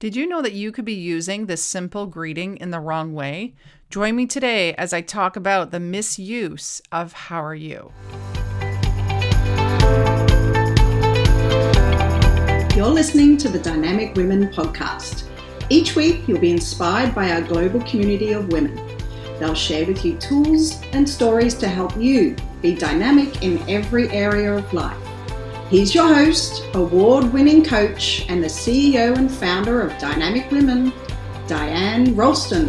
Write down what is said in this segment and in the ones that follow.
Did you know that you could be using this simple greeting in the wrong way? Join me today as I talk about the misuse of how are you. You're listening to the Dynamic Women podcast. Each week, you'll be inspired by our global community of women. They'll share with you tools and stories to help you be dynamic in every area of life. He's your host, award winning coach, and the CEO and founder of Dynamic Women, Diane Rolston.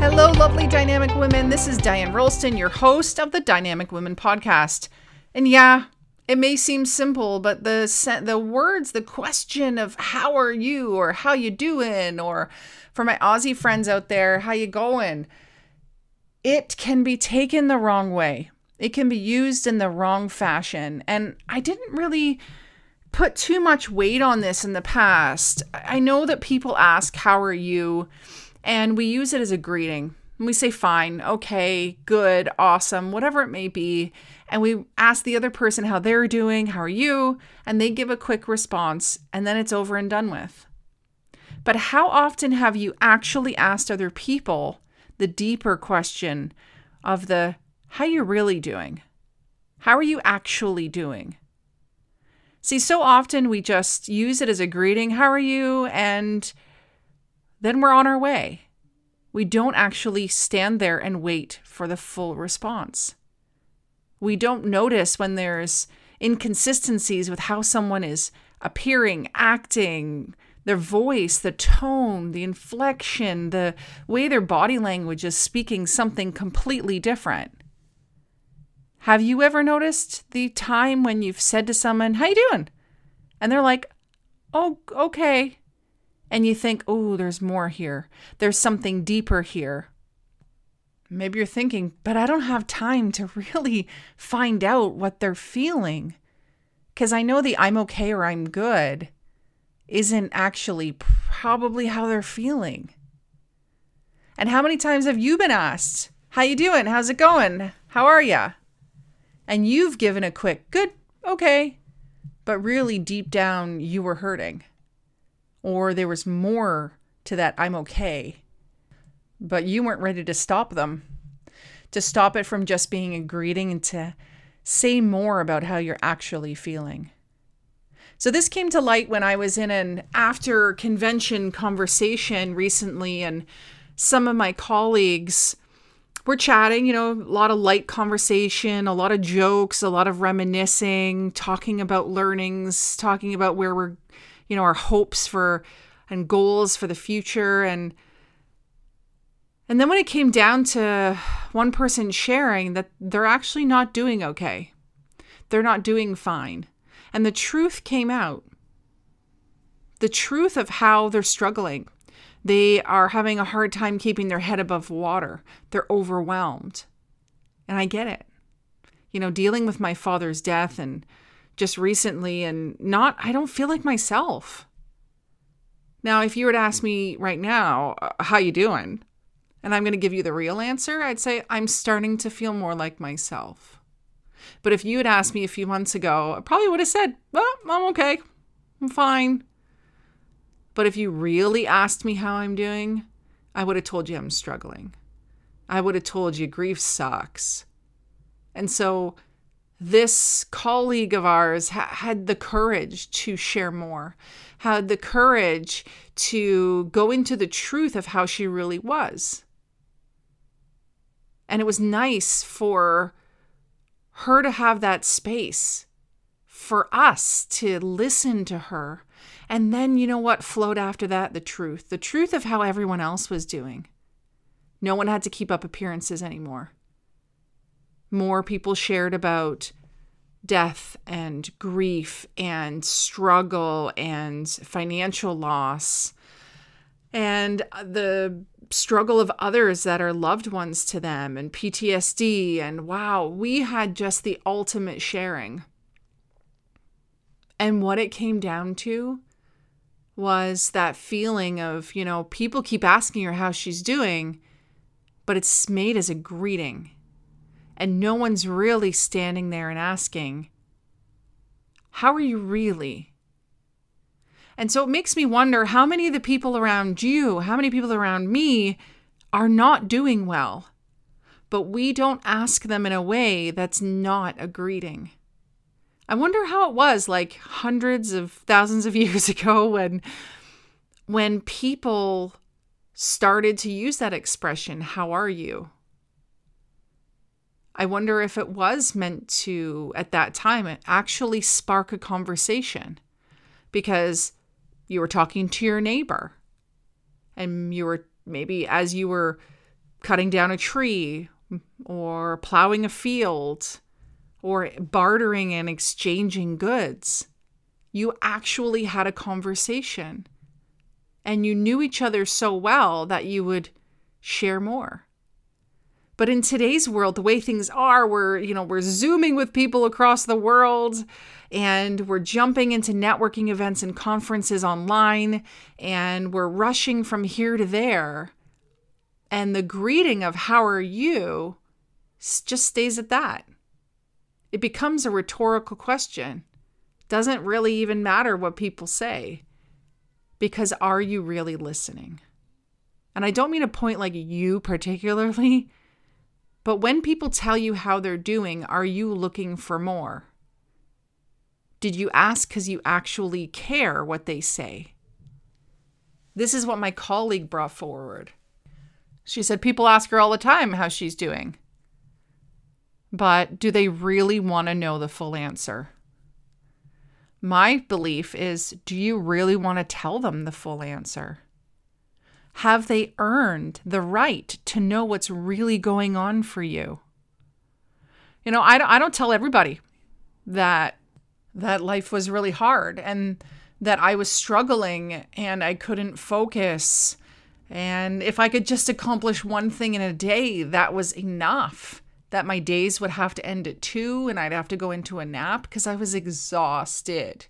Hello, lovely dynamic women. This is Diane Rolston, your host of the Dynamic Women podcast. And yeah, it may seem simple, but the the words, the question of how are you or how you doing or for my Aussie friends out there, how you going? It can be taken the wrong way. It can be used in the wrong fashion. And I didn't really put too much weight on this in the past. I know that people ask, How are you? And we use it as a greeting. And we say, Fine, okay, good, awesome, whatever it may be. And we ask the other person how they're doing, How are you? And they give a quick response, and then it's over and done with. But how often have you actually asked other people the deeper question of the how are you really doing? How are you actually doing? See, so often we just use it as a greeting, how are you? And then we're on our way. We don't actually stand there and wait for the full response. We don't notice when there's inconsistencies with how someone is appearing, acting, their voice, the tone, the inflection, the way their body language is speaking something completely different. Have you ever noticed the time when you've said to someone, "How you doing?" and they're like, "Oh, okay." And you think, "Oh, there's more here. There's something deeper here." Maybe you're thinking, "But I don't have time to really find out what they're feeling." Cuz I know the I'm okay or I'm good isn't actually probably how they're feeling. And how many times have you been asked, "How you doing? How's it going? How are ya?" And you've given a quick, "Good, okay." But really deep down you were hurting. Or there was more to that I'm okay. But you weren't ready to stop them. To stop it from just being a greeting and to say more about how you're actually feeling. So this came to light when I was in an after convention conversation recently, and some of my colleagues were chatting, you know, a lot of light conversation, a lot of jokes, a lot of reminiscing, talking about learnings, talking about where we're, you know, our hopes for and goals for the future and and then when it came down to one person sharing that they're actually not doing okay. They're not doing fine. And the truth came out the truth of how they're struggling. They are having a hard time keeping their head above water, they're overwhelmed. And I get it. You know, dealing with my father's death and just recently and not I don't feel like myself. Now, if you were to ask me right now, uh, how you doing? And I'm going to give you the real answer, I'd say I'm starting to feel more like myself. But if you had asked me a few months ago, I probably would have said, well, I'm okay. I'm fine. But if you really asked me how I'm doing, I would have told you I'm struggling. I would have told you grief sucks. And so this colleague of ours ha- had the courage to share more, had the courage to go into the truth of how she really was. And it was nice for her to have that space for us to listen to her. And then, you know what flowed after that? The truth. The truth of how everyone else was doing. No one had to keep up appearances anymore. More people shared about death and grief and struggle and financial loss and uh, the struggle of others that are loved ones to them and PTSD. And wow, we had just the ultimate sharing. And what it came down to was that feeling of, you know, people keep asking her how she's doing, but it's made as a greeting. and no one's really standing there and asking, How are you really? And so it makes me wonder how many of the people around you, how many people around me are not doing well, but we don't ask them in a way that's not a greeting. I wonder how it was like hundreds of thousands of years ago when when people started to use that expression, how are you? I wonder if it was meant to, at that time, actually spark a conversation because you were talking to your neighbor and you were maybe as you were cutting down a tree or plowing a field or bartering and exchanging goods, you actually had a conversation and you knew each other so well that you would share more. But in today's world, the way things are, we're, you know, we're zooming with people across the world and we're jumping into networking events and conferences online and we're rushing from here to there. And the greeting of how are you just stays at that. It becomes a rhetorical question. Doesn't really even matter what people say because are you really listening? And I don't mean to point like you particularly, but when people tell you how they're doing, are you looking for more? Did you ask because you actually care what they say? This is what my colleague brought forward. She said people ask her all the time how she's doing. But do they really want to know the full answer? My belief is do you really want to tell them the full answer? Have they earned the right to know what's really going on for you? You know, I I don't tell everybody that that life was really hard and that I was struggling and I couldn't focus. And if I could just accomplish one thing in a day, that was enough. That my days would have to end at two and I'd have to go into a nap because I was exhausted.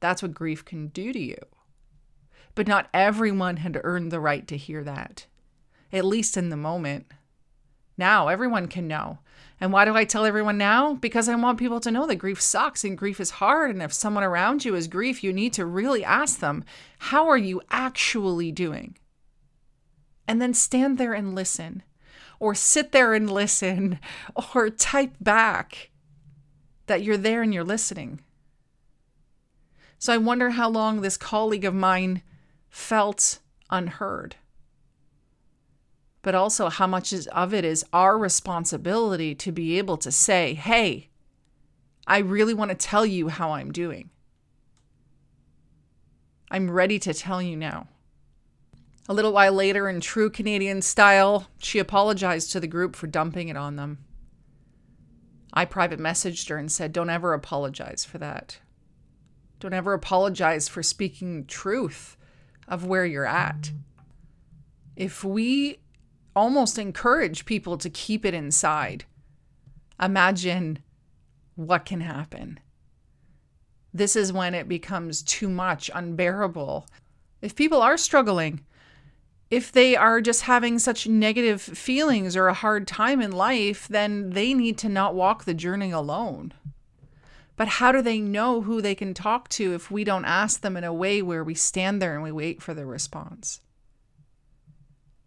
That's what grief can do to you. But not everyone had earned the right to hear that, at least in the moment. Now everyone can know. And why do I tell everyone now? Because I want people to know that grief sucks and grief is hard. And if someone around you is grief, you need to really ask them, How are you actually doing? And then stand there and listen, or sit there and listen, or type back that you're there and you're listening. So I wonder how long this colleague of mine felt unheard. But also, how much of it is our responsibility to be able to say, hey, I really want to tell you how I'm doing. I'm ready to tell you now. A little while later, in true Canadian style, she apologized to the group for dumping it on them. I private messaged her and said, Don't ever apologize for that. Don't ever apologize for speaking truth of where you're at. If we almost encourage people to keep it inside, imagine what can happen. This is when it becomes too much, unbearable. If people are struggling, if they are just having such negative feelings or a hard time in life, then they need to not walk the journey alone. But how do they know who they can talk to if we don't ask them in a way where we stand there and we wait for the response?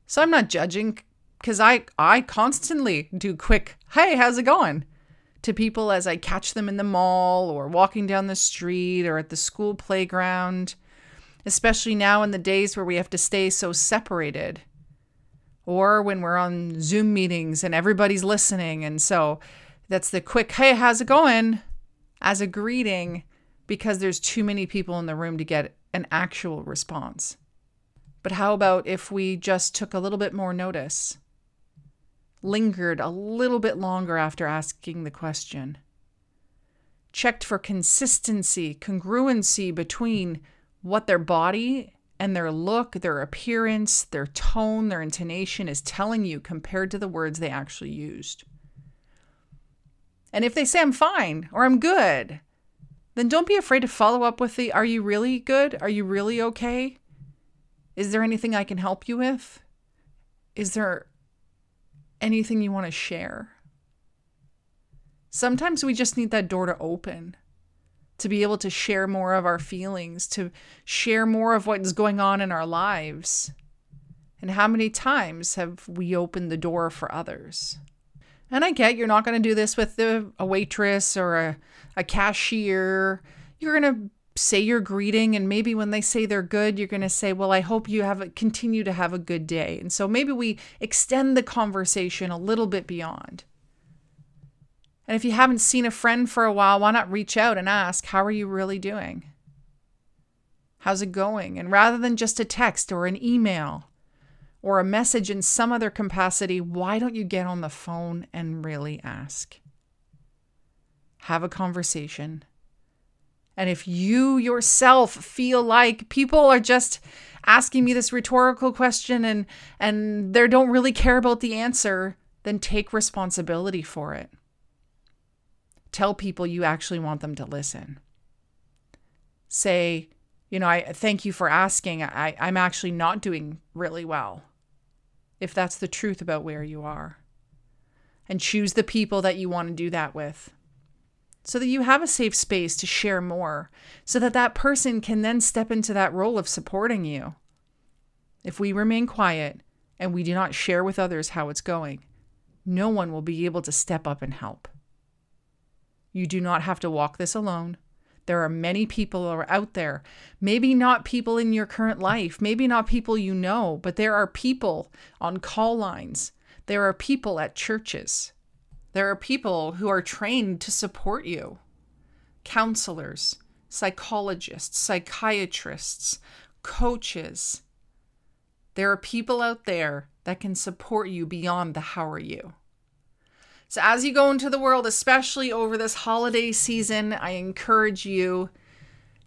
So I'm not judging because I I constantly do quick, "Hey, how's it going?" to people as I catch them in the mall or walking down the street or at the school playground, especially now in the days where we have to stay so separated. Or when we're on Zoom meetings and everybody's listening and so that's the quick, "Hey, how's it going?" As a greeting because there's too many people in the room to get an actual response. But how about if we just took a little bit more notice, lingered a little bit longer after asking the question, checked for consistency, congruency between what their body and their look, their appearance, their tone, their intonation is telling you compared to the words they actually used? And if they say I'm fine or I'm good, then don't be afraid to follow up with the Are you really good? Are you really okay? Is there anything I can help you with? Is there anything you want to share? Sometimes we just need that door to open to be able to share more of our feelings, to share more of what is going on in our lives. And how many times have we opened the door for others? And I get you're not going to do this with the, a waitress or a, a cashier. You're going to say your greeting and maybe when they say they're good you're going to say well i hope you have a, continue to have a good day. And so maybe we extend the conversation a little bit beyond. And if you haven't seen a friend for a while why not reach out and ask how are you really doing? How's it going? And rather than just a text or an email or a message in some other capacity why don't you get on the phone and really ask have a conversation and if you yourself feel like people are just asking me this rhetorical question and and they don't really care about the answer, then take responsibility for it. Tell people you actually want them to listen. Say, you know, I thank you for asking. I, I'm actually not doing really well. If that's the truth about where you are. And choose the people that you want to do that with so that you have a safe space to share more, so that that person can then step into that role of supporting you. If we remain quiet and we do not share with others how it's going, no one will be able to step up and help. You do not have to walk this alone. There are many people out there, maybe not people in your current life, maybe not people you know, but there are people on call lines. There are people at churches. There are people who are trained to support you counselors, psychologists, psychiatrists, coaches. There are people out there that can support you beyond the how are you. So, as you go into the world, especially over this holiday season, I encourage you,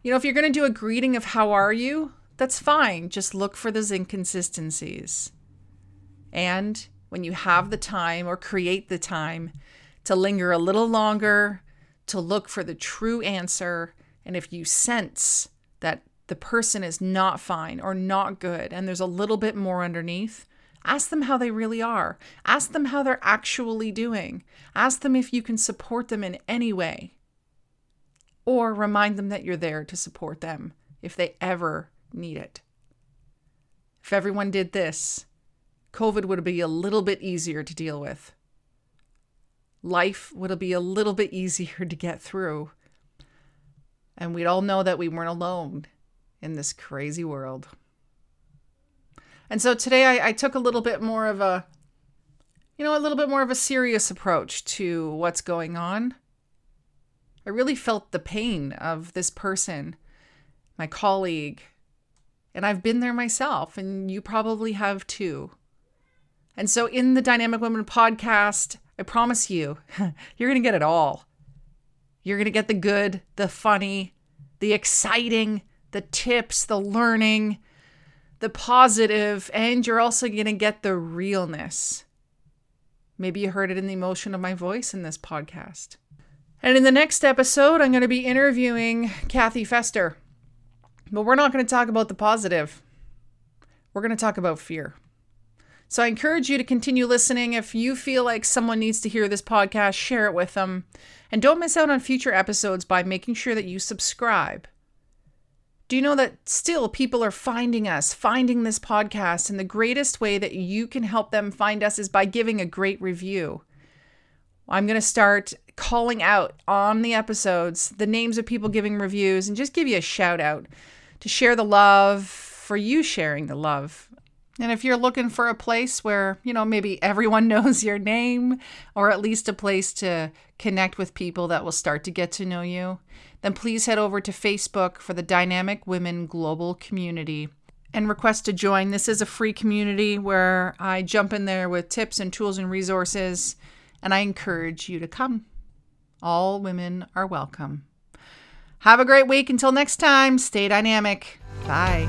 you know, if you're going to do a greeting of how are you, that's fine. Just look for those inconsistencies. And when you have the time or create the time to linger a little longer, to look for the true answer. And if you sense that the person is not fine or not good and there's a little bit more underneath, ask them how they really are. Ask them how they're actually doing. Ask them if you can support them in any way. Or remind them that you're there to support them if they ever need it. If everyone did this, COVID would be a little bit easier to deal with. Life would be a little bit easier to get through. And we'd all know that we weren't alone in this crazy world. And so today I, I took a little bit more of a, you know, a little bit more of a serious approach to what's going on. I really felt the pain of this person, my colleague, and I've been there myself, and you probably have too. And so, in the Dynamic Women podcast, I promise you, you're going to get it all. You're going to get the good, the funny, the exciting, the tips, the learning, the positive, and you're also going to get the realness. Maybe you heard it in the emotion of my voice in this podcast. And in the next episode, I'm going to be interviewing Kathy Fester. But we're not going to talk about the positive. We're going to talk about fear. So I encourage you to continue listening. If you feel like someone needs to hear this podcast, share it with them. And don't miss out on future episodes by making sure that you subscribe. Do you know that still people are finding us, finding this podcast, and the greatest way that you can help them find us is by giving a great review. I'm going to start calling out on the episodes the names of people giving reviews and just give you a shout out to share the love for you sharing the love and if you're looking for a place where, you know, maybe everyone knows your name or at least a place to connect with people that will start to get to know you, then please head over to Facebook for the Dynamic Women Global Community and request to join. This is a free community where I jump in there with tips and tools and resources, and I encourage you to come. All women are welcome. Have a great week. Until next time, stay dynamic. Bye.